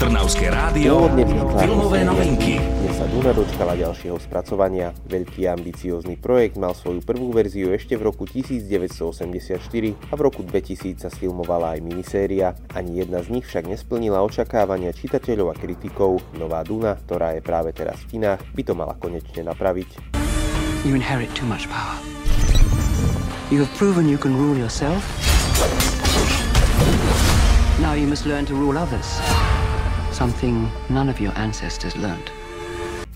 Trnavské rádio, filmové novinky. Dnes sa Duna dočkala ďalšieho spracovania. Veľký ambiciózny projekt mal svoju prvú verziu ešte v roku 1984 a v roku 2000 sa sfilmovala aj miniséria. Ani jedna z nich však nesplnila očakávania čitateľov a kritikov. Nová Duna, ktorá je práve teraz v kinách, by to mala konečne napraviť. You inherit too much power. You have proven you can rule yourself. Now you must learn to rule others. Something none of your ancestors learned.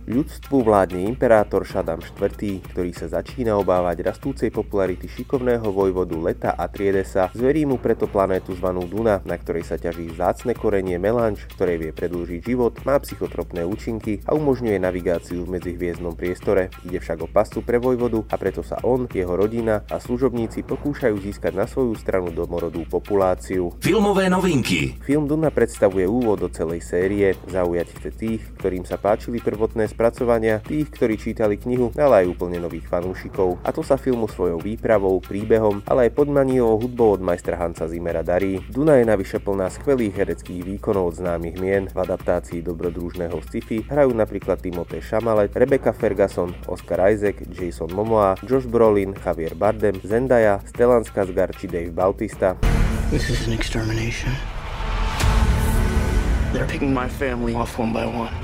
Ľudstvu vládne imperátor Šadam IV., ktorý sa začína obávať rastúcej popularity šikovného vojvodu Leta a Triedesa, zverí mu preto planétu zvanú Duna, na ktorej sa ťaží zácne korenie melanč, ktoré vie predlžiť život, má psychotropné účinky a umožňuje navigáciu v medzihviezdnom priestore. Ide však o pastu pre vojvodu a preto sa on, jeho rodina a služobníci pokúšajú získať na svoju stranu domorodú populáciu. Filmové novinky. Film Duna predstavuje úvod do celej série, zaujať chce tých, ktorým sa páčili prvotné spracovania, tých, ktorí čítali knihu, ale aj úplne nových fanúšikov. A to sa filmu svojou výpravou, príbehom, ale aj podmanivou hudbou od majstra Hansa Zimmera darí. Duna je navyše plná skvelých hereckých výkonov od známych mien. V adaptácii dobrodružného sci-fi hrajú napríklad Timothée Chalamet, Rebecca Ferguson, Oscar Isaac, Jason Momoa, Josh Brolin, Javier Bardem, Zendaya, Stellan Skarsgård či Dave Bautista. This is an extermination. They're picking my family off one by one.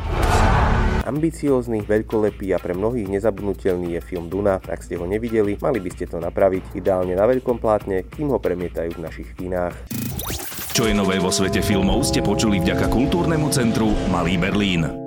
Ambiciózny, veľkolepý a pre mnohých nezabudnutelný je film Duna. Ak ste ho nevideli, mali by ste to napraviť ideálne na veľkom plátne, kým ho premietajú v našich kinách. Čo je nové vo svete filmov ste počuli vďaka kultúrnemu centru Malý Berlín.